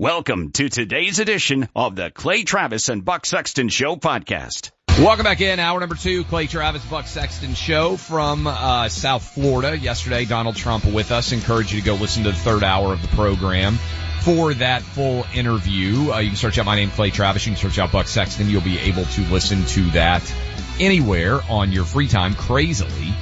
Welcome to today's edition of the Clay Travis and Buck Sexton Show podcast. Welcome back in, hour number two, Clay Travis, Buck Sexton Show from uh, South Florida. Yesterday, Donald Trump with us. Encourage you to go listen to the third hour of the program for that full interview. Uh, you can search out my name, Clay Travis. You can search out Buck Sexton. You'll be able to listen to that anywhere on your free time. Crazily,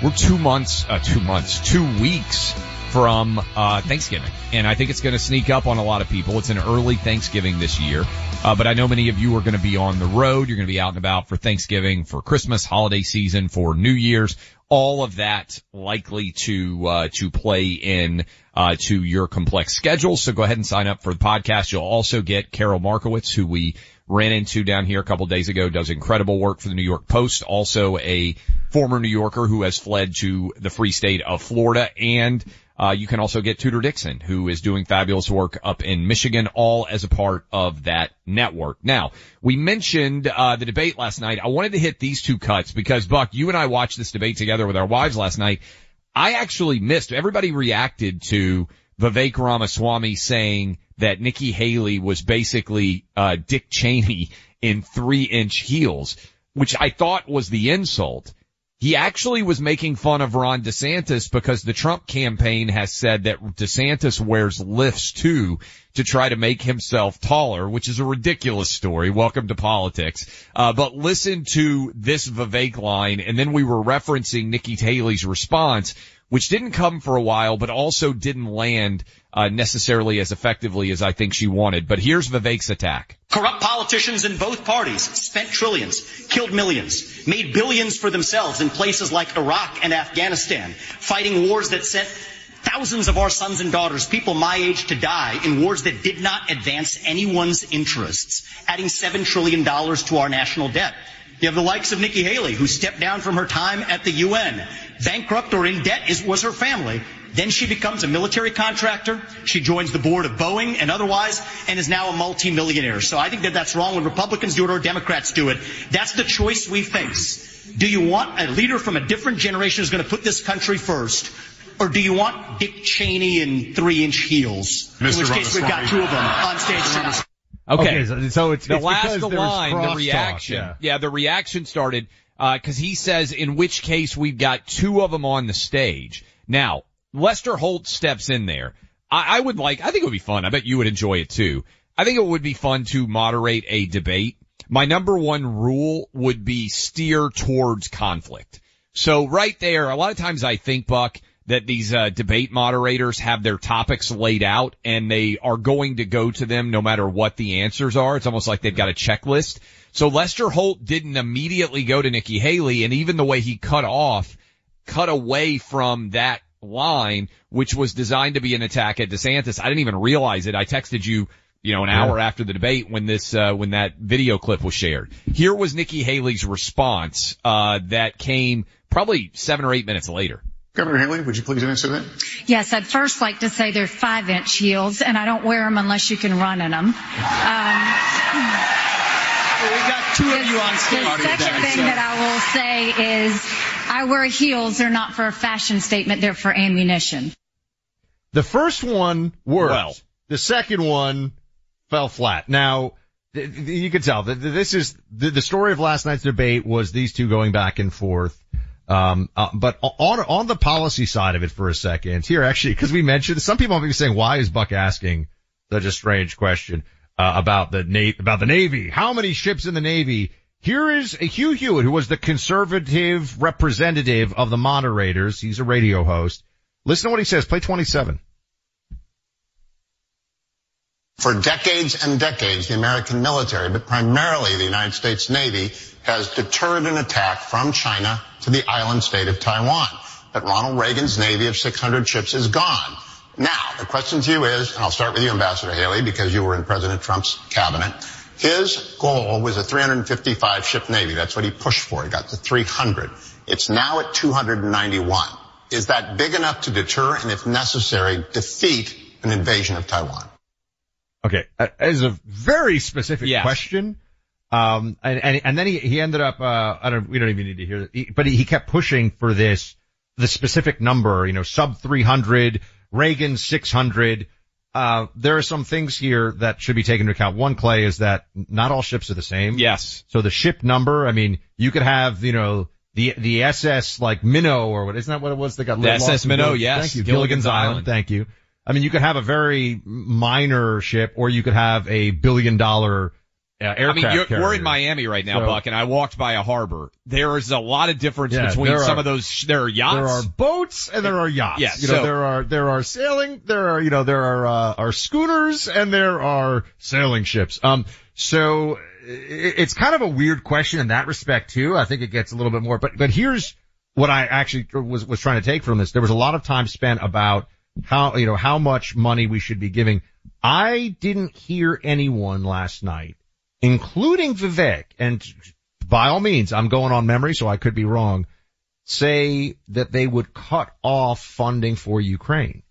we're two months, uh, two months, two weeks from uh, Thanksgiving, and I think it's going to sneak up on a lot of people. It's an early Thanksgiving this year, uh, but I know many of you are going to be on the road. You're going to be out and about for Thanksgiving, for Christmas, holiday season, for New Year's. All of that likely to uh, to play in uh, to your complex schedule. So go ahead and sign up for the podcast. You'll also get Carol Markowitz, who we ran into down here a couple days ago, does incredible work for the New York Post. Also a former New Yorker who has fled to the free state of Florida and uh, you can also get Tudor Dixon, who is doing fabulous work up in Michigan, all as a part of that network. Now, we mentioned uh, the debate last night. I wanted to hit these two cuts because Buck, you and I watched this debate together with our wives last night. I actually missed. Everybody reacted to Vivek Ramaswamy saying that Nikki Haley was basically uh, Dick Cheney in three-inch heels, which I thought was the insult. He actually was making fun of Ron DeSantis because the Trump campaign has said that DeSantis wears lifts too to try to make himself taller, which is a ridiculous story. Welcome to politics. Uh, but listen to this Vivek line, and then we were referencing Nikki Haley's response, which didn't come for a while, but also didn't land uh, necessarily as effectively as I think she wanted. But here's Vivek's attack. Corrupt politicians in both parties spent trillions, killed millions, made billions for themselves in places like Iraq and Afghanistan, fighting wars that sent thousands of our sons and daughters, people my age, to die in wars that did not advance anyone's interests, adding $7 trillion to our national debt. You have the likes of Nikki Haley, who stepped down from her time at the UN. Bankrupt or in debt is, was her family. Then she becomes a military contractor. She joins the board of Boeing and otherwise, and is now a multimillionaire. So I think that that's wrong when Republicans do it or Democrats do it. That's the choice we face. Do you want a leader from a different generation who's going to put this country first? Or do you want Dick Cheney in three inch heels? Mr. In which case we've got two of them on stage tonight. Okay. okay so, so, it's the it's last line, the reaction. yeah. yeah, the reaction started because uh, he says, in which case we've got two of them on the stage. Now, Lester Holt steps in there. I, I would like, I think it would be fun. I bet you would enjoy it too. I think it would be fun to moderate a debate. My number one rule would be steer towards conflict. So right there, a lot of times I think, Buck, that these uh, debate moderators have their topics laid out and they are going to go to them no matter what the answers are. It's almost like they've got a checklist. So Lester Holt didn't immediately go to Nikki Haley and even the way he cut off, cut away from that line, which was designed to be an attack at DeSantis. I didn't even realize it. I texted you, you know, an hour after the debate when this, uh, when that video clip was shared. Here was Nikki Haley's response, uh, that came probably seven or eight minutes later. Governor Haley, would you please answer that? Yes, I'd first like to say they're five inch heels, and I don't wear them unless you can run in them. Um, we got two of you on stage. The second thing that I will say is I wear heels. They're not for a fashion statement. They're for ammunition. The first one worked. Well. The second one fell flat. Now, th- th- you can tell that this is the, the story of last night's debate was these two going back and forth. Um, uh, but on on the policy side of it for a second here, actually, because we mentioned some people might be saying, why is Buck asking such a strange question uh, about the na- about the Navy? How many ships in the Navy? Here is Hugh Hewitt, who was the conservative representative of the moderators. He's a radio host. Listen to what he says. Play 27. For decades and decades, the American military, but primarily the United States Navy, has deterred an attack from China to the island state of Taiwan. But Ronald Reagan's Navy of 600 ships is gone. Now, the question to you is, and I'll start with you, Ambassador Haley, because you were in President Trump's cabinet. His goal was a 355 ship Navy. That's what he pushed for. He got to 300. It's now at 291. Is that big enough to deter and, if necessary, defeat an invasion of Taiwan? Okay, uh, as a very specific Yes. question. Um, and, and, and then he, he ended up, uh, I don't, we don't even need to hear it, He- but he, he kept pushing for this, the specific number, you know, sub 300, Reagan 600. Uh, there are some things here that should be taken into account. One, Clay, is that not all ships are the same. Yes. So the ship number, I mean, you could have, you know, the, the SS like Minnow or what, isn't that what it was that got The lost SS Minnow, yes. Thank you. Gilligan's Gilligan's, Island. Island. Thank you. I mean, you could have a very minor ship or you could have a billion dollar uh, aircraft I mean, we're in Miami right now, So- Buck, and I walked by a harbor. There is a lot of difference Yeah, between some are- of those. sh- There are yachts. There are boats and there are yachts. Yeah, you know, there are, there are sailing, there are, you know, there are, uh, are schooners and there are sailing ships. Um, so i- it's kind of a weird question in that respect too. I think it gets a little bit more, but, but here's what I actually was, was trying to take from this. There was a lot of time spent about how, you know, how much money we should be giving. I didn't hear anyone last night, including Vivek, and by all means, I'm going on memory, so I could be wrong, say that they would cut off funding for Ukraine.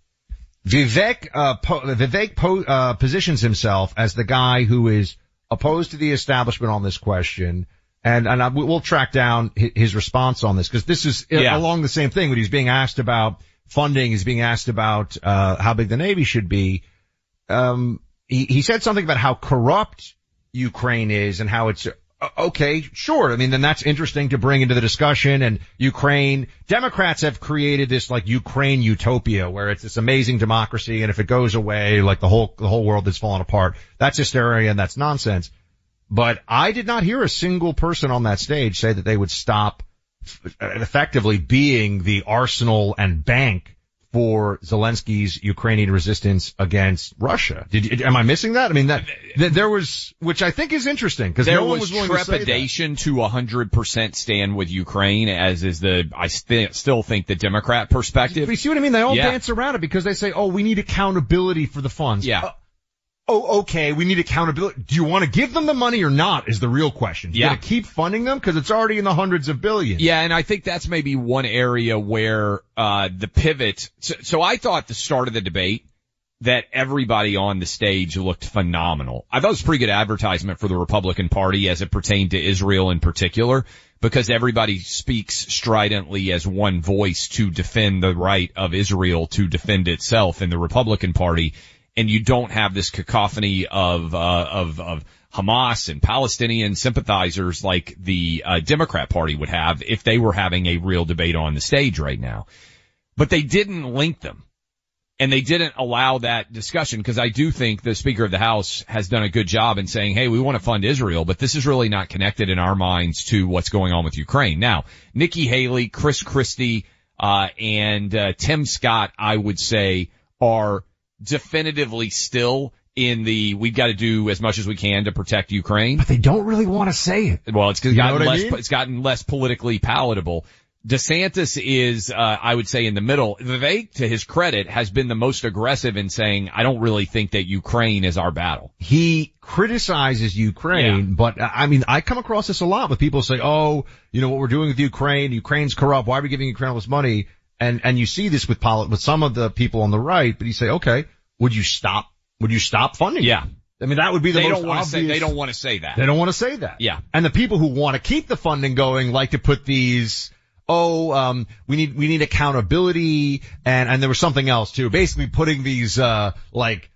Vivek, uh, po- Vivek po- uh, positions himself as the guy who is opposed to the establishment on this question. And, and I, we'll track down his response on this because this is uh, Yeah. along the same thing when he's being asked about funding, he's being asked about, uh, how big the Navy should be. Um, he, he said something about how corrupt Ukraine is and how it's uh, okay, sure. I mean, then that's interesting to bring into the discussion and Ukraine, Democrats have created this like Ukraine utopia where it's this amazing democracy and if it goes away, like the whole, the whole world is falling apart. That's hysteria and that's nonsense. But I did not hear a single person on that stage say that they would stop effectively being the arsenal and bank for Zelensky's Ukrainian resistance against Russia. Did am I missing that? I mean that, that there was, which I think is interesting because there no one was, was willing to trepidation to 100% stand with Ukraine, as is the, I st- still think the Democrat perspective. You see what I mean? They all Yeah. dance around it because they say, "Oh, we need accountability for the funds." Yeah. Uh, oh, okay, we need accountability. Do you want to give them the money or not? Is the real question. You Yeah. keep funding them because it's already in the hundreds of billions. Yeah, and I think that's maybe one area where uh the pivot. So, so I thought the start of the debate that everybody on the stage looked phenomenal. I thought it was pretty good advertisement for the Republican Party as it pertained to Israel in particular, because everybody speaks stridently as one voice to defend the right of Israel to defend itself in the Republican Party, and you don't have this cacophony of uh, of of Hamas and Palestinian sympathizers like the uh, Democrat Party would have if they were having a real debate on the stage right now. But they didn't link them. And they didn't allow that discussion because I do think the Speaker of the House has done a good job in saying, hey, we want to fund Israel, but this is really not connected in our minds to what's going on with Ukraine. Now, Nikki Haley, Chris Christie, uh, and, uh, Tim Scott, I would say are definitively still in the, we've got to do as much as we can to protect Ukraine. But they don't really want to say it. Well, it's You know gotten I less, mean? it's gotten less politically palatable. DeSantis is, uh, I would say in the middle. Vivek, to his credit, has been the most aggressive in saying, I don't really think that Ukraine is our battle. He criticizes Ukraine, but uh, I mean, I come across this a lot with people say, oh, you know, what we're doing with Ukraine, Ukraine's corrupt. Why are we giving Ukraine all this money? And, and you see this with with some of the people on the right, but you say, okay, would you stop, would you stop funding? Yeah. I mean, that would be the they most don't want to say they don't want to say that. They don't want to say that. Yeah. And the people who want to keep the funding going like to put these, oh, um, we need, we need accountability and, and there was something else too. Basically putting these, uh, like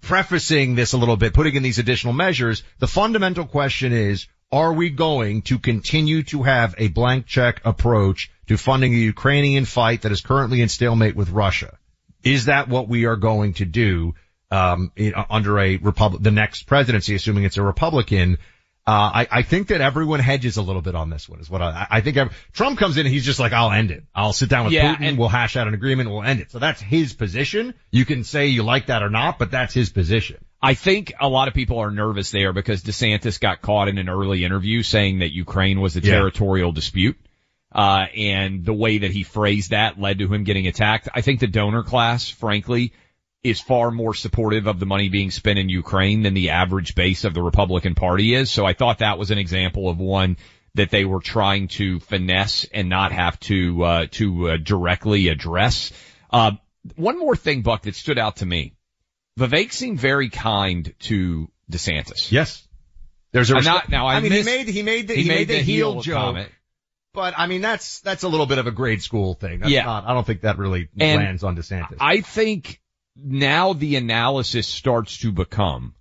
prefacing this a little bit, putting in these additional measures. The fundamental question is, are we going to continue to have a blank check approach to funding the Ukrainian fight that is currently in stalemate with Russia? Is that what we are going to do? um, in, under a republic, the next presidency, assuming it's a Republican. Uh, I, I think that everyone hedges a little bit on this one is what I, I think ev- Trump comes in and he's just like, I'll end it. I'll sit down with Yeah, Putin. and- we'll hash out an agreement. We'll end it. So that's his position. You can say you like that or not, but that's his position. I think a lot of people are nervous there because DeSantis got caught in an early interview saying that Ukraine was a Yeah. territorial dispute. Uh, and the way that he phrased that led to him getting attacked. I think the donor class, frankly, is far more supportive of the money being spent in Ukraine than the average base of the Republican Party is. So I thought that was an example of one that they were trying to finesse and not have to, uh, to uh, directly address. Uh, one more thing, Buck, that stood out to me. Vivek seemed very kind to DeSantis. Yes. There's a I'm respe- not, now I, I mean, missed- he made, he made the, he, made, the, heel, joke. comment. But I mean, that's, that's a little bit of a grade school thing. That's Yeah. not, I don't think that really And lands on DeSantis. I think now the analysis starts to become,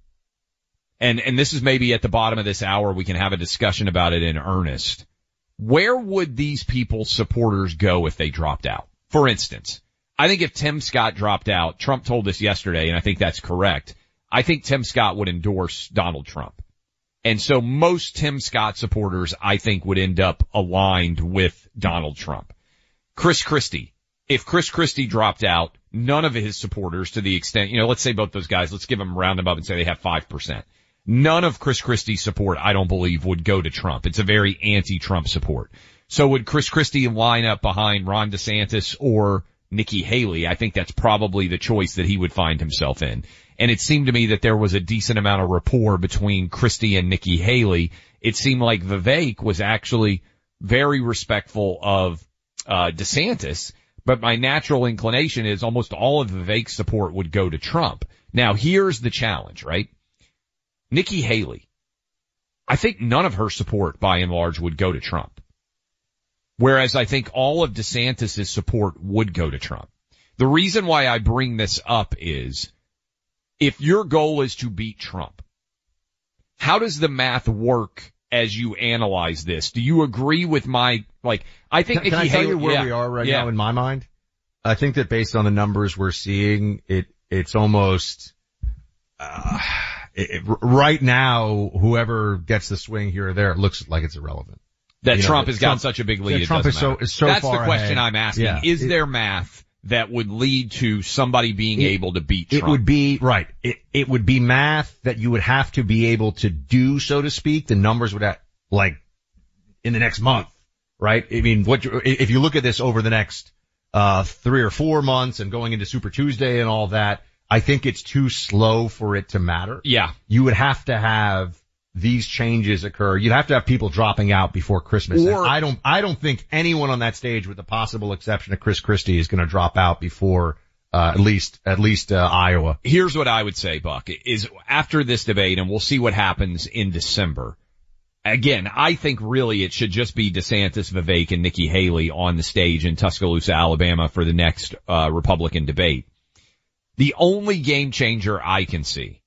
and, and this is maybe at the bottom of this hour, we can have a discussion about it in earnest. Where would these people's supporters go if they dropped out? For instance, I think if Tim Scott dropped out, Trump told us yesterday, and I think that's correct. I think Tim Scott would endorse Donald Trump. And so most Tim Scott supporters, I think, would end up aligned with Donald Trump. Chris Christie. If Chris Christie dropped out, none of his supporters to the extent, you know, let's say both those guys, let's give them round them up and say they have 5%. None of Chris Christie's support, I don't believe, would go to Trump. It's a very anti-Trump support. So would Chris Christie line up behind Ron DeSantis or Nikki Haley? I think that's probably the choice that he would find himself in. And it seemed to me that there was a decent amount of rapport between Christie and Nikki Haley. It seemed like Vivek was actually very respectful of uh, DeSantis, but my natural inclination is almost all of Vivek's support would go to Trump. Now here's the challenge, right? Nikki Haley, I think none of her support by and large would go to Trump. Whereas I think all of DeSantis' support would go to Trump. The reason why I bring this up is if your goal is to beat Trump, how does the math work as you analyze this? Do you agree with my, like, I think Can, can I tell Haley, you where yeah, we are right yeah. now in my mind? I think that based on the numbers we're seeing, it, it's almost, uh, it, right now, whoever gets the swing here or there, it looks like it's irrelevant. that You Trump that has got such a big lead. Trump is so- is so That's far the question ahead. I'm asking. Yeah. Is It- there math that would lead to somebody being It- able to beat Trump? It would be, right, it, it would be math that you would have to be able to do, so to speak. The numbers would have, like, in the next month, right? I mean, what, if you look at this over the next, uh, three or four months and going into Super Tuesday and all that, I think it's too slow for it to matter. Yeah. You would have to have these changes occur. You'd have to have people dropping out before Christmas. Or- I don't, I don't think anyone on that stage with the possible exception of Chris Christie is going to drop out before, uh, at least, at least, uh, Iowa. Here's what I would say, Buck, is after this debate, and we'll see what happens in December. Again, I think really it should just be DeSantis, Vivek, and Nikki Haley on the stage in Tuscaloosa, Alabama for the next, uh, Republican debate. The only game changer I can see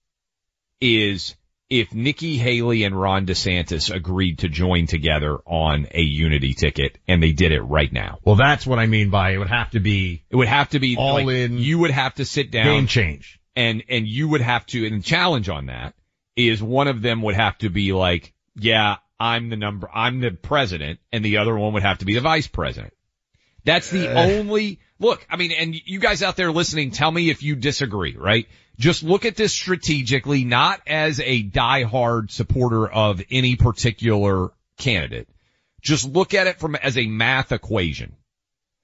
is if Nikki Haley and Ron DeSantis agreed to join together on a unity ticket and they did it right now. Well, that's what I mean by it would have to be It would have to be all like, in You would have to sit down game change. and and you would have to and the challenge on that is one of them would have to be like, yeah, I'm the number, I'm the president, and the other one would have to be the vice president. That's the Uh. only look. I mean, and you guys out there listening, tell me if you disagree, right? Just look at this strategically, not as a diehard supporter of any particular candidate. Just look at it from as a math equation.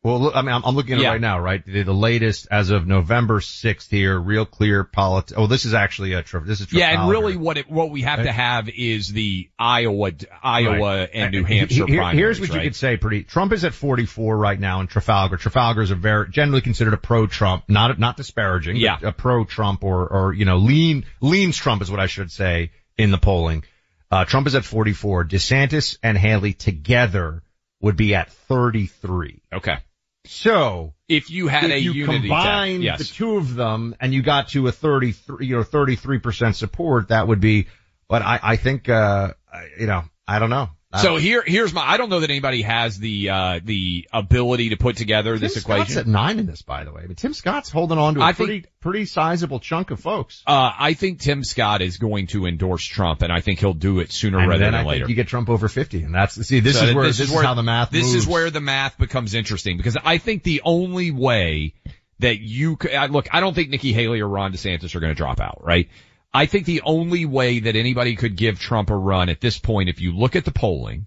Well, I mean, I'm, I'm looking at Yeah. it right now, right? The, the latest as of November 6th here, real clear politics. Oh, this is actually a, Tra- this is Yeah, and really what it, what we have to Uh, have is the Iowa, Iowa Right. and Uh, New Hampshire he- primaries, Here's what right? you could say pretty, Trump is at 44 right now in Trafalgar. Trafalgar is a very, generally considered a pro-Trump, not, not disparaging, Yeah. a pro-Trump or, or, you know, lean, leans Trump is what I should say in the polling. Uh, Trump is at 44. DeSantis and Haley together would be at 33. Okay. So if you had if a you unity combined tech, the two of them and you got to a 33, you know, 33% support, that would be, but I, I think, uh, you know, I don't know. So here, here's my, I don't know that anybody has the, uh, the ability to put together Tim this Scott's equation. at nine in this, by the way. But Tim Scott's holding on to a I think- pretty, pretty sizable chunk of folks. Uh, I think Tim Scott is going to endorse Trump and I think he'll do it sooner And rather than I later. think you get Trump over 50 and that's, see, this So is where, this, is, how the math This moves. is where the math becomes interesting because I think the only way that you could, look, I don't think Nikki Haley or Ron DeSantis are going to drop out, right? I think the only way that anybody could give Trump a run at this point, if you look at the polling,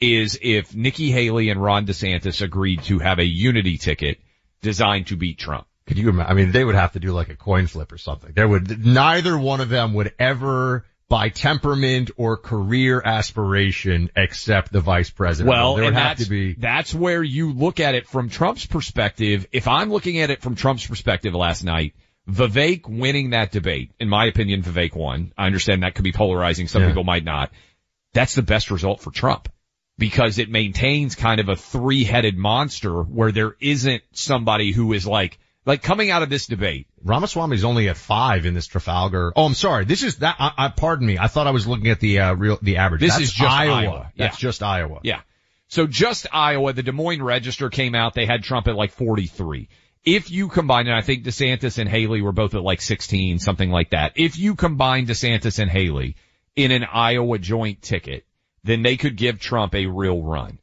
is if Nikki Haley and Ron DeSantis agreed to have a unity ticket designed to beat Trump. Could you imagine? I mean, they would have to do like a coin flip or something. There would, neither one of them would ever by temperament or career aspiration accept the vice president. Well, there would have to be. that's where you look at it from Trump's perspective. If I'm looking at it from Trump's perspective last night, Vivek winning that debate, in my opinion, Vivek won. I understand that could be polarizing. Some Yeah. people might not. That's the best result for Trump because it maintains kind of a three-headed monster where there isn't somebody who is like, like coming out of this debate. Ramaswamy's only at five in this Trafalgar. Oh, I'm sorry. This is that. I, I pardon me. I thought I was looking at the uh, real the average. This That's is just Iowa. Iowa. That's Yeah. just Iowa. Yeah. So just Iowa, the Des Moines Register came out. They had Trump at like 43. If you combine, and I think DeSantis and Haley were both at like 16, something like that. If you combine DeSantis and Haley in an Iowa joint ticket, then they could give Trump a real run.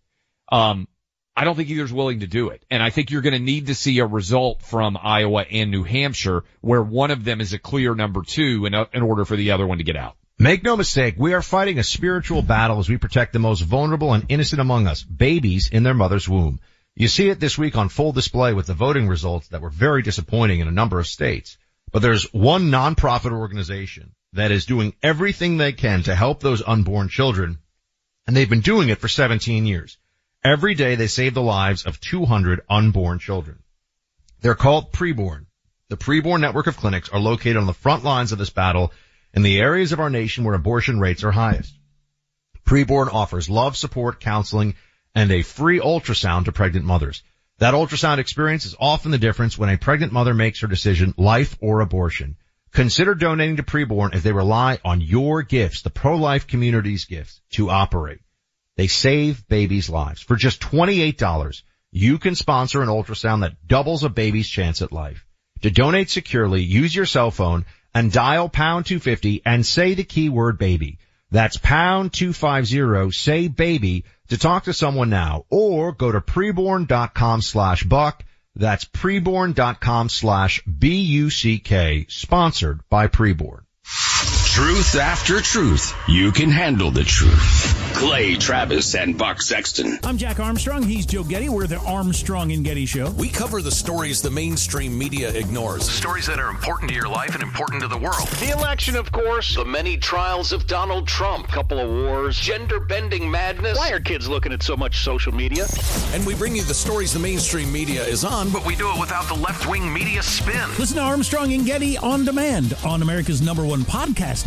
Um, I don't think either's willing to do it. And I think you're going to need to see a result from Iowa and New Hampshire where one of them is a clear number two in, in order for the other one to get out. Make no mistake, we are fighting a spiritual battle as we protect the most vulnerable and innocent among us, babies in their mother's womb. You see it this week on full display with the voting results that were very disappointing in a number of states. But there's one nonprofit organization that is doing everything they can to help those unborn children, and they've been doing it for 17 years. Every day they save the lives of 200 unborn children. They're called preborn. The preborn network of clinics are located on the front lines of this battle in the areas of our nation where abortion rates are highest. Preborn offers love, support, counseling, and a free ultrasound to pregnant mothers. That ultrasound experience is often the difference when a pregnant mother makes her decision, life or abortion. Consider donating to Preborn as they rely on your gifts, the pro-life community's gifts, to operate. They save babies' lives. For just $28, you can sponsor an ultrasound that doubles a baby's chance at life. To donate securely, use your cell phone and dial pound 250 and say the keyword baby. That's pound 250, say baby to talk to someone now or go to preborn.com slash buck. That's preborn.com slash B-U-C-K sponsored by Preborn. Truth after truth. You can handle the truth. Clay Travis and Buck Sexton. I'm Jack Armstrong. He's Joe Getty. We're the Armstrong and Getty Show. We cover the stories the mainstream media ignores. Stories that are important to your life and important to the world. The election, of course. The many trials of Donald Trump. Couple of wars. Gender bending madness. Why are kids looking at so much social media? And we bring you the stories the mainstream media is on, But we do it without the left wing media spin. Listen to Armstrong and Getty on demand on America's number one podcast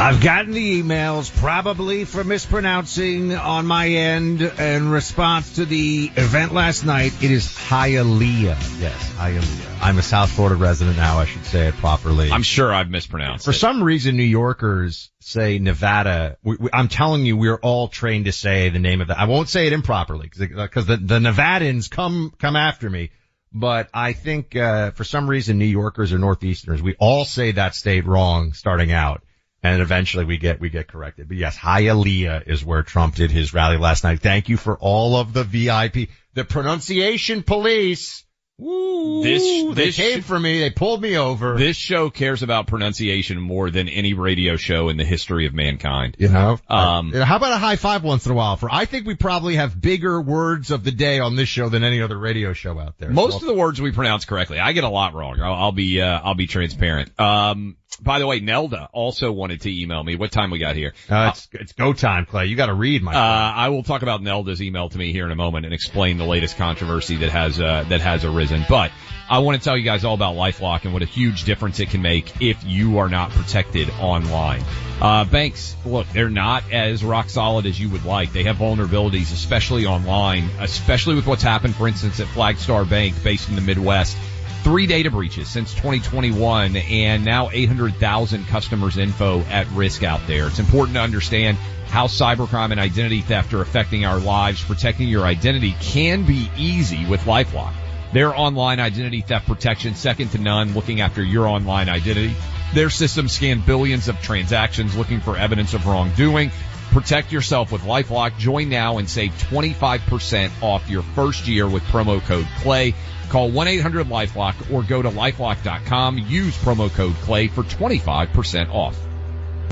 I've gotten the emails, probably for mispronouncing on my end in response to the event last night. It is Hialeah. Yes, Hialeah. I'm a South Florida resident now. I should say it properly. I'm sure I've mispronounced For it. some reason, New Yorkers say Nevada. We, we, I'm telling you, we're all trained to say the name of that. I won't say it improperly because the, the Nevadans come, come after me. But I think, uh, for some reason, New Yorkers or Northeasterners, we all say that state wrong starting out and eventually we get we get corrected. But yes, Hialeah is where Trump did his rally last night. Thank you for all of the VIP, the pronunciation police. Woo, This- they came sh- for me. They pulled me over. This show cares about pronunciation more than any radio show in the history of mankind. You know, Um, Uh, how about a high five once in a while? For I think we probably have bigger words of the day on this show than any other radio show out there. Most So- of the words we pronounce correctly. I get a lot wrong. I'll, I'll be, uh, I'll be transparent. Um, by the way, Nelda also wanted to email me. What time we got here? uh, it's it's go time, Clay. You got to read my. Uh, I will talk about Nelda's email to me here in a moment and explain the latest controversy that has uh, that has arisen. But I want to tell you guys all about LifeLock and what a huge difference it can make if you are not protected online. Uh, banks, look, they're not as rock solid as you would like. They have vulnerabilities, especially online, especially with what's happened, for instance, at Flagstar Bank based in the Midwest. Three data breaches since 2021 and now 800,000 customers info at risk out there. It's important to understand how cybercrime and identity theft are affecting our lives. Protecting your identity can be easy with LifeLock. Their online identity theft protection, second to none, looking after your online identity. Their system scan billions of transactions looking for evidence of wrongdoing. Protect yourself with LifeLock. Join now and save 25% off your first year with promo code CLAY. Call 1-800-LifeLock or go to lifelock.com. Use promo code CLAY for 25% off.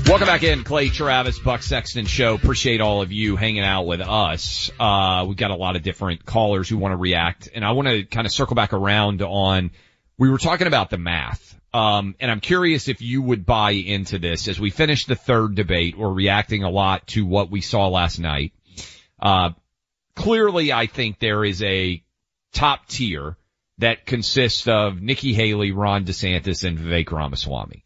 Welcome back in, Clay Travis, Buck Sexton Show. Appreciate all of you hanging out with us. Uh, we've got a lot of different callers who want to react, and I want to kind of circle back around on, we were talking about the math. Um, and I'm curious if you would buy into this as we finish the third debate. We're reacting a lot to what we saw last night. Uh, clearly I think there is a top tier that consists of Nikki Haley, Ron DeSantis, and Vivek Ramaswamy.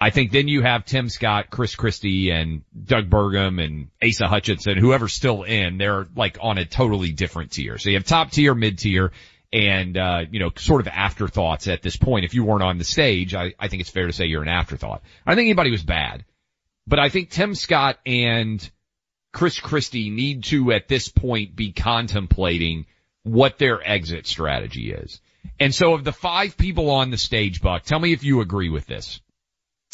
I think then you have Tim Scott, Chris Christie, and Doug Burgum, and Asa Hutchinson, whoever's still in, they're like on a totally different tier. So you have top tier, mid tier, and, uh, you know, sort of afterthoughts at this point. If you weren't on the stage, I, I think it's fair to say you're an afterthought. I don't think anybody was bad, but I think Tim Scott and Chris Christie need to at this point be contemplating what their exit strategy is. And so of the five people on the stage, Buck, tell me if you agree with this.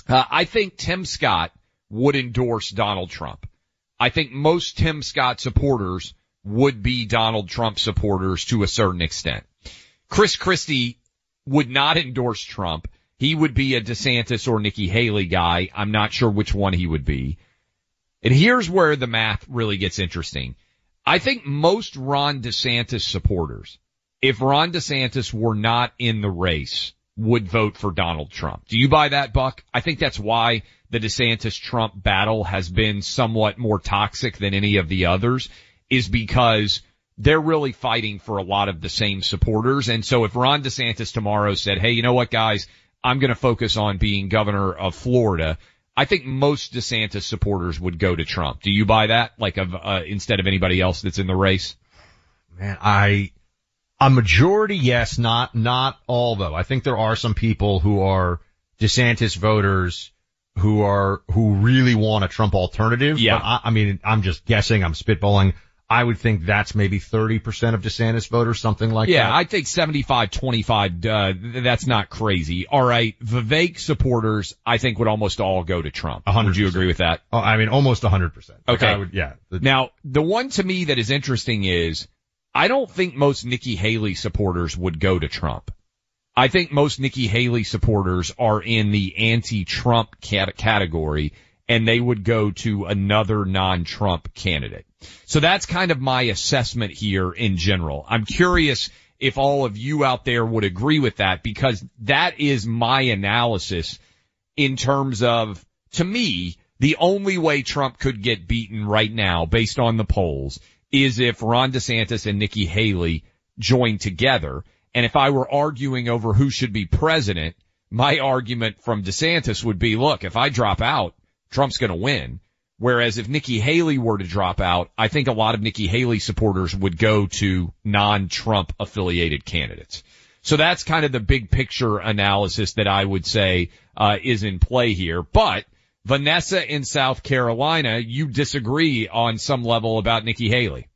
Uh, I think Tim Scott would endorse Donald Trump. I think most Tim Scott supporters would be Donald Trump supporters to a certain extent. Chris Christie would not endorse Trump. He would be a DeSantis or Nikki Haley guy. I'm not sure which one he would be. And here's where the math really gets interesting. I think most Ron DeSantis supporters, if Ron DeSantis were not in the race, would vote for Donald Trump. Do you buy that, Buck? I think that's why the DeSantis Trump battle has been somewhat more toxic than any of the others is because they're really fighting for a lot of the same supporters. And so if Ron DeSantis tomorrow said, Hey, you know what guys? I'm going to focus on being governor of Florida. I think most DeSantis supporters would go to Trump. Do you buy that? Like, of, uh, instead of anybody else that's in the race? Man, I, a majority, yes, not, not all though. I think there are some people who are DeSantis voters who are, who really want a Trump alternative. Yeah. But I, I mean, I'm just guessing, I'm spitballing. I would think that's maybe 30% of DeSantis voters, something like yeah, that. Yeah, I think 75, 25, uh, that's not crazy. All right. Vivek supporters, I think would almost all go to Trump. Would you agree with that? Oh, I mean, almost 100%. Like, Okay. Would, yeah. Now, the one to me that is interesting is I don't think most Nikki Haley supporters would go to Trump. I think most Nikki Haley supporters are in the anti-Trump cat- category and they would go to another non-Trump candidate. So that's kind of my assessment here in general. I'm curious if all of you out there would agree with that because that is my analysis in terms of, to me, the only way Trump could get beaten right now based on the polls is if Ron DeSantis and Nikki Haley join together. And if I were arguing over who should be president, my argument from DeSantis would be, look, if I drop out, Trump's going to win. Whereas if Nikki Haley were to drop out, I think a lot of Nikki Haley supporters would go to non-Trump affiliated candidates. So that's kind of the big picture analysis that I would say uh, is in play here. But Vanessa in South Carolina, you disagree on some level about Nikki Haley.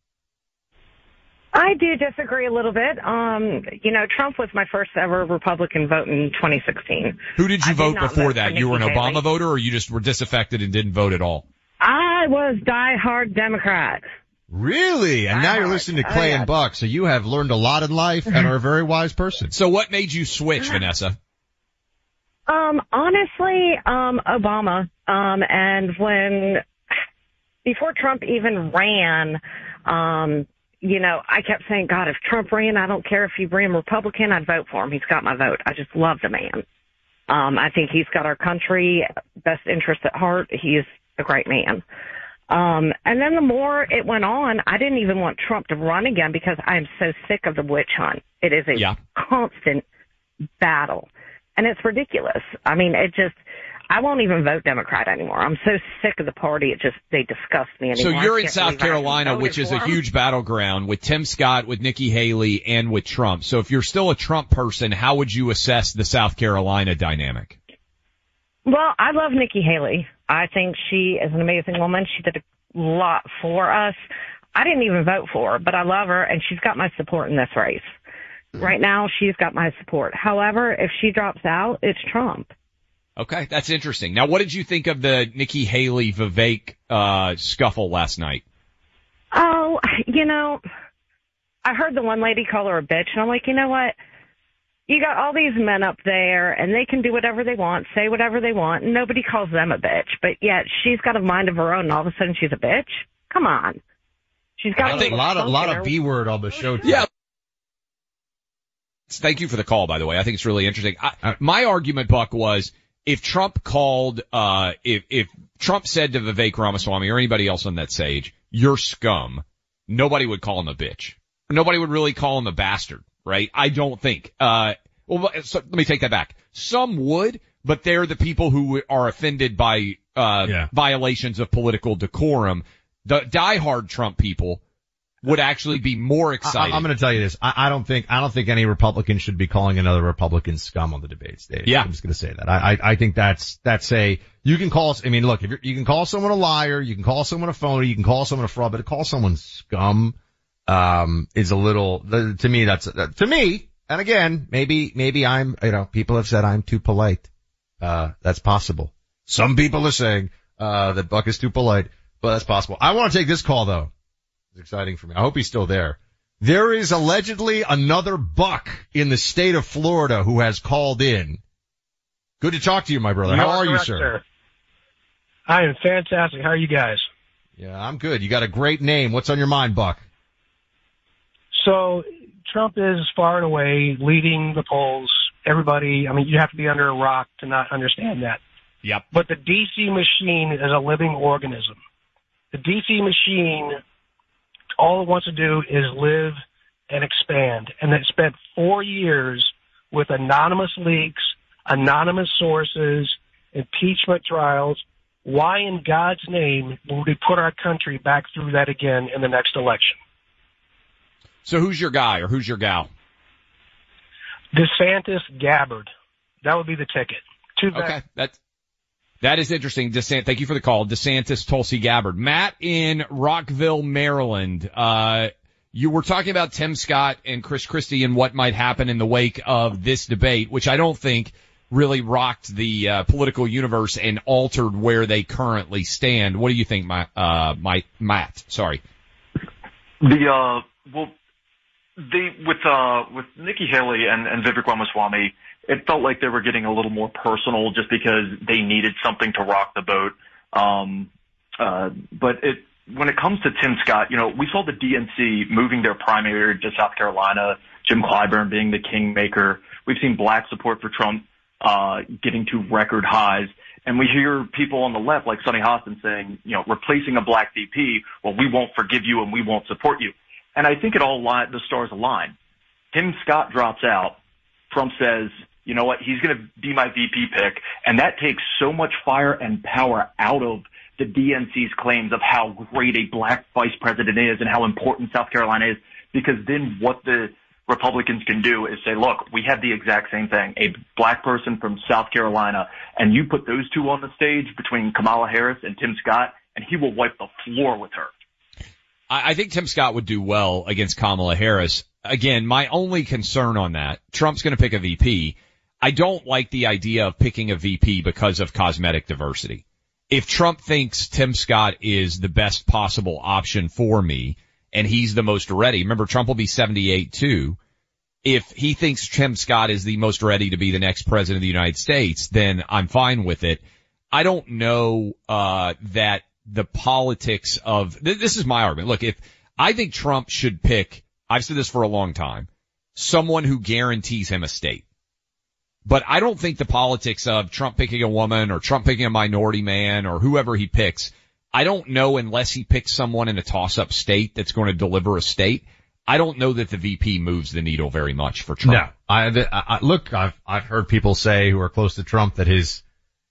I do disagree a little bit. Um, you know, Trump was my first ever Republican vote in 2016. Who did you I vote before vote that? You were an Nikki Obama Haley. voter or you just were disaffected and didn't vote at all? I was diehard Democrat. Really? And now you're listening to Oh, Clay yeah. and Buck, so you have learned a lot in life and are a very wise person. So what made you switch, Vanessa? Um, honestly, um, Obama. Um, and when before Trump even ran, um, you know, I kept saying, God, if Trump ran, I don't care if he ran Republican, I'd vote for him. He's got my vote. I just love the man. Um, I think he's got our country best interest at heart. He is a great man. Um, and then the more it went on, I didn't even want Trump to run again because I am so sick of the witch hunt. It is a Yeah. constant battle. And it's ridiculous. I mean, it just, I won't even vote Democrat anymore. I'm so sick of the party. It just, they disgust me So anymore. I you're in South believe I haven't Carolina, which is a huge battleground with Tim Scott, with Nikki Haley, and with Trump. So if you're still a Trump person, how would you assess the South Carolina dynamic? Well, I love Nikki Haley. I think she is an amazing woman. She did a lot for us. I didn't even vote for her, but I love her and she's got my support in this race. Right now, she's got my support. However, if she drops out, it's Trump. Okay, that's interesting. Now, what did you think of the Nikki Haley Vivek uh, scuffle last night? Oh, you know, I heard the one lady call her a bitch, and I'm like, you know what? You got all these men up there, and they can do whatever they want, say whatever they want, and nobody calls them a bitch. But yet, she's got a mind of her own, and all of a sudden, she's a bitch. Come on, she's got a lot of, lot of B word on the show. Today. Yeah. Thank you for the call, by the way. I think it's really interesting. I, my argument, Buck, was if Trump called, uh, if, if Trump said to Vivek Ramaswamy or anybody else on that stage, you're scum, nobody would call him a bitch. Nobody would really call him a bastard, right? I don't think. Uh, well, so, let me take that back. Some would, but they're the people who are offended by, uh, violations of political decorum. The diehard Trump people would actually be more excited. I, am going to tell you this. I, I don't think I don't think any Republican should be calling another Republican scum on the debate stage. Yeah. I'm just going to say that. I, I I think that's that's a you can call. I mean, look, if you're, you can call someone a liar, you can call someone a phony, you can call someone a fraud, but to call someone scum um is a little to me that's to me. And again, maybe maybe I'm you know people have said I'm too polite. Uh, that's possible. Some people are saying uh that Buck is too polite, but that's possible. I want to take this call though. It's exciting for me. I hope he's still there. There is allegedly another buck in the state of Florida who has called in. Good to talk to you, my brother. You How are are you, sir? sir. I am fantastic. How are you guys? Yeah, I'm good. You got a great name. What's on your mind, Buck? So Trump is far and away leading the polls. Everybody, I mean, you have to be under a rock to not understand that. Yep. But the DC machine is a living organism. The DC machine, all it wants to do is live and expand. And it spent four years with anonymous leaks, anonymous sources, impeachment trials. Why in God's name would we put our country back through that again in the next election? So who's your guy or who's your gal? DeSantis Gabbard. That would be the ticket. To that. Okay, that's that is interesting. DeSantis, thank you for the call. DeSantis, Tulsi Gabbard, Matt in Rockville, Maryland. Uh, you were talking about Tim Scott and Chris Christie and what might happen in the wake of this debate, which I don't think really rocked the uh, political universe and altered where they currently stand. What do you think, my, uh, my Matt? Sorry. The uh, well, they with uh with Nikki Haley and and Vivek Ramaswamy, it felt like they were getting a little more personal just because they needed something to rock the boat. Um, uh, but it when it comes to Tim Scott, you know, we saw the DNC moving their primary to South Carolina, Jim Clyburn being the kingmaker. We've seen black support for Trump uh, getting to record highs. And we hear people on the left, like Sunny Hostin, saying, you know, replacing a black VP, well, we won't forgive you and we won't support you. And I think it all li- the stars align. Tim Scott drops out. Trump says, you know what, he's going to be my VP pick. And that takes so much fire and power out of the DNC's claims of how great a black vice president is and how important South Carolina is. Because then what the Republicans can do is say, look, we have the exact same thing, a black person from South Carolina, and you put those two on the stage between Kamala Harris and Tim Scott, and he will wipe the floor with her. I, I think Tim Scott would do well against Kamala Harris. Again, my only concern on that, Trump's going to pick a VP. I don't like the idea of picking a VP because of cosmetic diversity. If Trump thinks Tim Scott is the best possible option for me, and he's the most ready. Remember, Trump will be 78 too. If he thinks Tim Scott is the most ready to be the next president of the United States, then I'm fine with it. I don't know, uh, that the politics of, th- this is my argument. Look, if I think Trump should pick, I've said this for a long time, someone who guarantees him a state. But I don't think the politics of Trump picking a woman or Trump picking a minority man or whoever he picks I don't know unless he picks someone in a toss-up state that's going to deliver a state. I don't know that the VP moves the needle very much for Trump. No, I, I look, I've I've heard people say who are close to Trump that his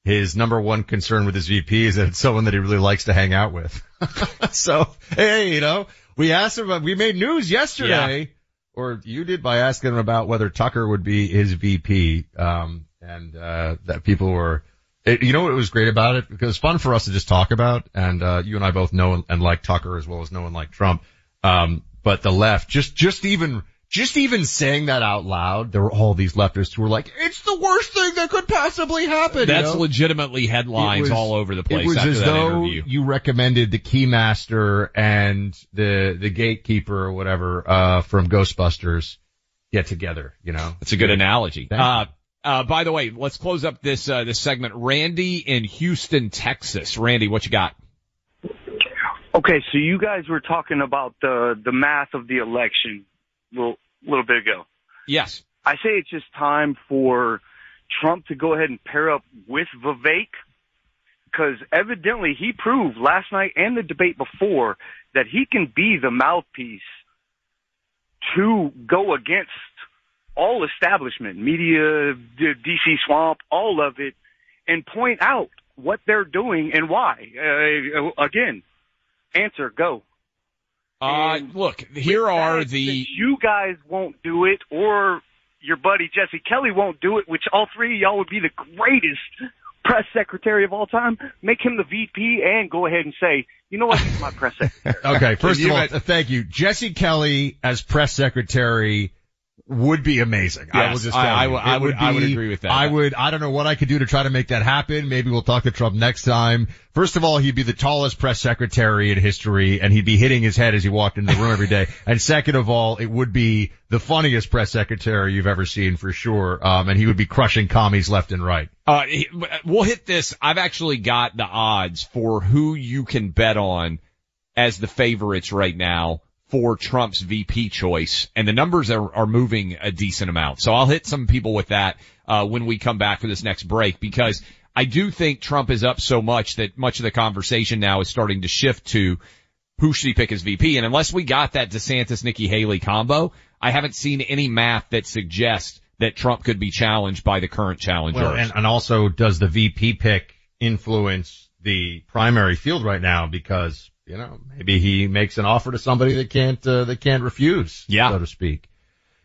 his number one concern with his VP is that it's someone that he really likes to hang out with. so hey, you know, we asked him, about, we made news yesterday, yeah. or you did by asking him about whether Tucker would be his VP, um, and uh, that people were it, you know what was great about it? Because it's fun for us to just talk about, and uh, you and I both know and like Tucker as well as know and like Trump. Um, but the left, just just even just even saying that out loud, there were all these leftists who were like, "It's the worst thing that could possibly happen." That's you know? legitimately headlines was, all over the place. It was as though interview. you recommended the Keymaster and the the Gatekeeper or whatever uh, from Ghostbusters get together. You know, it's a good analogy. Uh, uh, by the way, let's close up this, uh, this segment. Randy in Houston, Texas. Randy, what you got? Okay, so you guys were talking about the, the math of the election a little, little bit ago. Yes. I say it's just time for Trump to go ahead and pair up with Vivek because evidently he proved last night and the debate before that he can be the mouthpiece to go against all establishment, media, the DC swamp, all of it, and point out what they're doing and why. Uh, again, answer, go. Uh, look, here are the. You guys won't do it, or your buddy Jesse Kelly won't do it, which all three of y'all would be the greatest press secretary of all time. Make him the VP and go ahead and say, you know what, he's my press secretary. okay, first of all, thank you. Jesse Kelly as press secretary would be amazing. Yes, I will just I, I, you. I would, would be, I would agree with that. I would, I don't know what I could do to try to make that happen. Maybe we'll talk to Trump next time. First of all, he'd be the tallest press secretary in history and he'd be hitting his head as he walked into the room every day. And second of all, it would be the funniest press secretary you've ever seen for sure. Um, and he would be crushing commies left and right. Uh, we'll hit this. I've actually got the odds for who you can bet on as the favorites right now for Trump's VP choice, and the numbers are, are moving a decent amount. So I'll hit some people with that uh, when we come back for this next break because I do think Trump is up so much that much of the conversation now is starting to shift to who should he pick as VP. And unless we got that DeSantis Nikki Haley combo, I haven't seen any math that suggests that Trump could be challenged by the current challengers. Well, and, and also does the VP pick influence the primary field right now? Because, you know, maybe he makes an offer to somebody that can't, uh, that can't refuse, yeah. so to speak.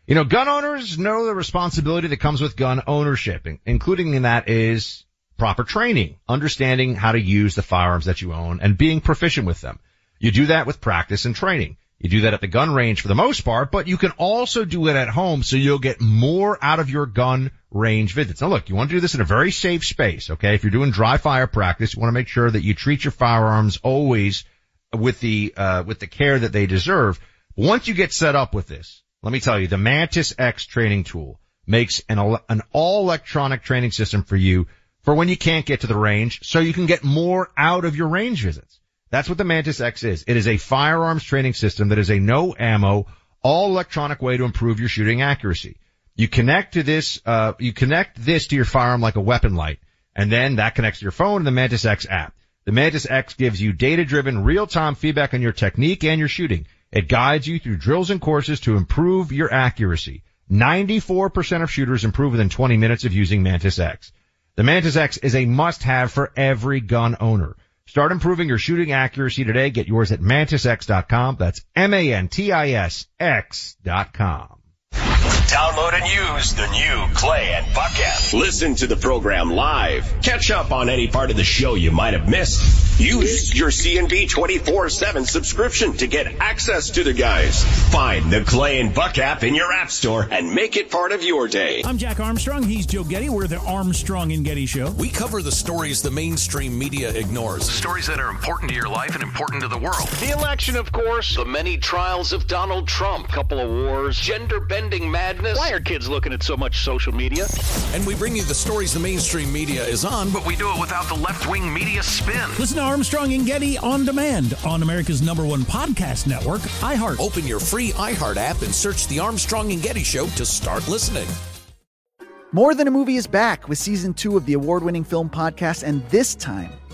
You know, gun owners know the responsibility that comes with gun ownership, including in that is proper training, understanding how to use the firearms that you own and being proficient with them. You do that with practice and training. You do that at the gun range for the most part, but you can also do it at home so you'll get more out of your gun range visits. Now look, you want to do this in a very safe space, okay? If you're doing dry fire practice, you want to make sure that you treat your firearms always with the, uh, with the care that they deserve. Once you get set up with this, let me tell you, the Mantis X training tool makes an, an all electronic training system for you for when you can't get to the range so you can get more out of your range visits. That's what the Mantis X is. It is a firearms training system that is a no ammo, all electronic way to improve your shooting accuracy. You connect to this, uh, you connect this to your firearm like a weapon light, and then that connects to your phone and the Mantis X app. The Mantis X gives you data-driven, real-time feedback on your technique and your shooting. It guides you through drills and courses to improve your accuracy. 94% of shooters improve within 20 minutes of using Mantis X. The Mantis X is a must-have for every gun owner. Start improving your shooting accuracy today. Get yours at mantisx.com. That's M-A-N-T-I-S X.com. Download and use the new Clay and Buck app. Listen to the program live. Catch up on any part of the show you might have missed. Use your C&B 24-7 subscription to get access to the guys. Find the Clay and Buck app in your app store and make it part of your day. I'm Jack Armstrong. He's Joe Getty. We're the Armstrong and Getty Show. We cover the stories the mainstream media ignores. Stories that are important to your life and important to the world. The election, of course. The many trials of Donald Trump. Couple of wars. Gender bending madness. Why are kids looking at so much social media? And we bring you the stories the mainstream media is on, but we do it without the left wing media spin. Listen to Armstrong and Getty on demand on America's number one podcast network, iHeart. Open your free iHeart app and search the Armstrong and Getty Show to start listening. More Than a Movie is back with season two of the award winning film podcast, and this time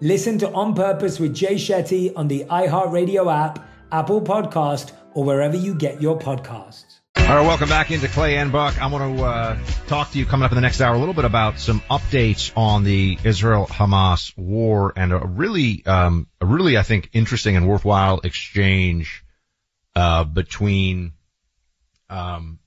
Listen to On Purpose with Jay Shetty on the iHeartRadio app, Apple Podcast, or wherever you get your podcasts. All right, welcome back into Clay and Buck. I want to uh, talk to you coming up in the next hour a little bit about some updates on the Israel-Hamas war and a really, um, a really, I think, interesting and worthwhile exchange uh, between um,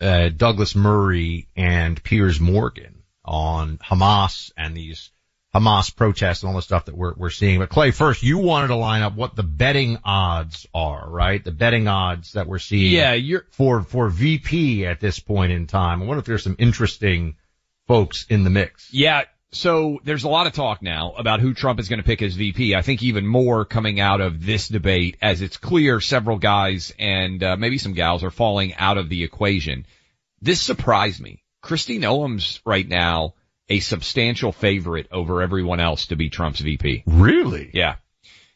uh, Douglas Murray and Piers Morgan on Hamas and these Hamas protests and all the stuff that we're, we're seeing. But Clay, first, you wanted to line up what the betting odds are, right? The betting odds that we're seeing yeah, you're, for, for VP at this point in time. I wonder if there's some interesting folks in the mix. Yeah. So there's a lot of talk now about who Trump is going to pick as VP. I think even more coming out of this debate as it's clear several guys and uh, maybe some gals are falling out of the equation. This surprised me. Kristi Noem's right now a substantial favorite over everyone else to be Trump's VP. Really? Yeah.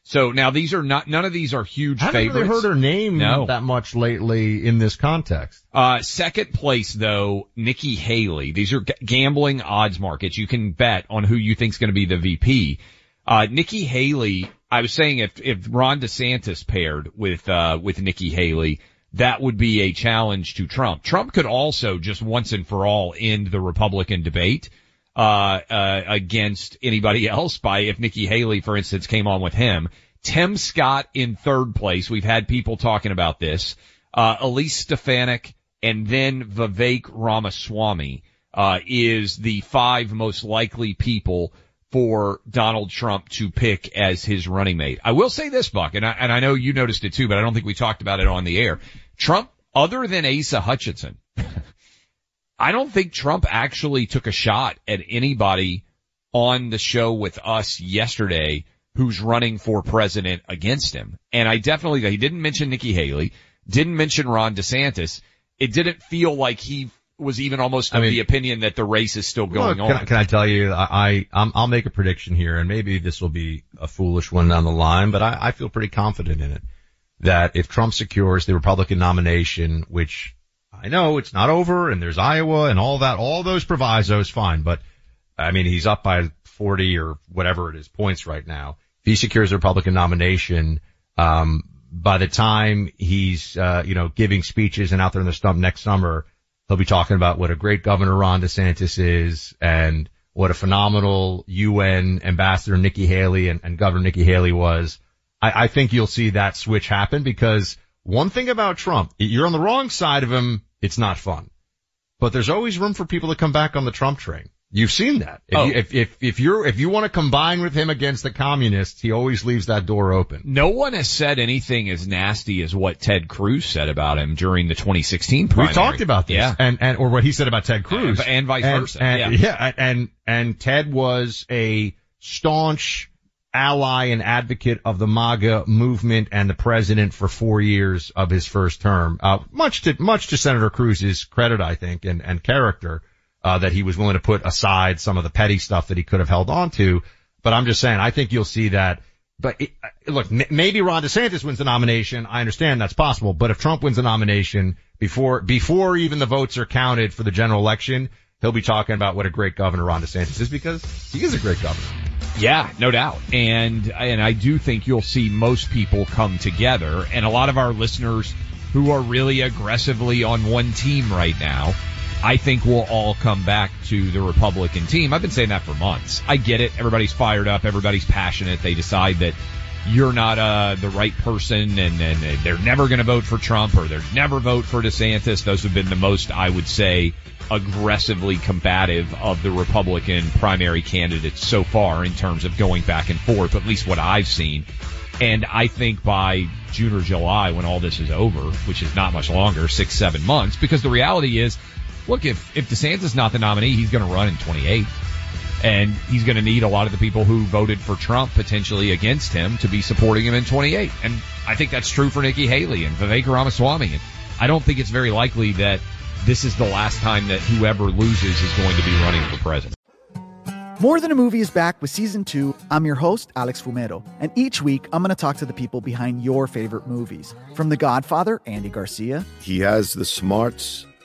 So now these are not, none of these are huge favorites. I haven't favorites. really heard her name No. that much lately in this context. Uh, second place though, Nikki Haley. These are g- gambling odds markets. You can bet on who you think's going to be the VP. Uh, Nikki Haley, I was saying if, if Ron DeSantis paired with, uh, with Nikki Haley, that would be a challenge to Trump. Trump could also just once and for all end the Republican debate, uh, uh, against anybody else by if Nikki Haley, for instance, came on with him. Tim Scott in third place. We've had people talking about this. Uh, Elise Stefanik and then Vivek Ramaswamy, uh, is the five most likely people for Donald Trump to pick as his running mate. I will say this, Buck, and I, and I know you noticed it too, but I don't think we talked about it on the air. Trump, other than Asa Hutchinson, I don't think Trump actually took a shot at anybody on the show with us yesterday who's running for president against him. And I definitely, he didn't mention Nikki Haley, didn't mention Ron DeSantis. It didn't feel like he was even almost of I mean- the opinion that the race is still going Well, can, on. Can I tell you, I, I, I'll make a prediction here, and maybe this will be a foolish one down the line, but I, I feel pretty confident in it that if Trump secures the Republican nomination, which I know it's not over, and there's Iowa and all that, all those provisos, fine, but I mean he's up by 40 or whatever it is points right now. If he secures the Republican nomination, um, by the time he's uh, you know giving speeches and out there in the stump next summer, he'll be talking about what a great governor Ron DeSantis is and what a phenomenal UN ambassador Nikki Haley and, and Governor Nikki Haley was. I, I think you'll see that switch happen because one thing about Trump, you're on the wrong side of him, it's not fun. But there's always room for people to come back on the Trump train. You've seen that. If, Oh. you, if, if, if you're, if you want to combine with him against the communists, he always leaves that door open. No one has said anything as nasty as what Ted Cruz said about him during the 2016 primary. We've talked about this. Yeah. And, and, or what he said about Ted Cruz. And- and vice versa, And, yeah. yeah. And, and Ted was a staunch ally and advocate of the MAGA movement and the president for four years of his first term. Uh, much to, much to Senator Cruz's credit, I think, and, and character, uh, that he was willing to put aside some of the petty stuff that he could have held on to. But I'm just saying, I think you'll see that. But it, uh, look, m- maybe Ron DeSantis wins the nomination. I understand that's possible. But if Trump wins the nomination before, before even the votes are counted for the general election, he'll be talking about what a great governor Ron DeSantis is because he is a great governor. Yeah, no doubt. And, and I do think you'll see most people come together and a lot of our listeners who are really aggressively on one team right now, I think we'll all come back to the Republican team. I've been saying that for months. I get it. Everybody's fired up. Everybody's passionate. They decide that you're not, uh, the right person and, and they're never going to vote for Trump or they're never vote for DeSantis. Those have been the most, I would say, aggressively combative of the Republican primary candidates so far in terms of going back and forth, at least what I've seen. And I think by June or July, when all this is over, which is not much longer, six, seven months, because the reality is, look, if, if DeSantis is not the nominee, he's going to run in 28. And he's going to need a lot of the people who voted for Trump potentially against him to be supporting him in 28. And I think that's true for Nikki Haley and Vivek Ramaswamy. And I don't think it's very likely that this is the last time that whoever loses is going to be running for president. More Than a Movie is back with season two. I'm your host, Alex Fumero, and each week I'm going to talk to the people behind your favorite movies. From The Godfather, Andy Garcia, He has the smarts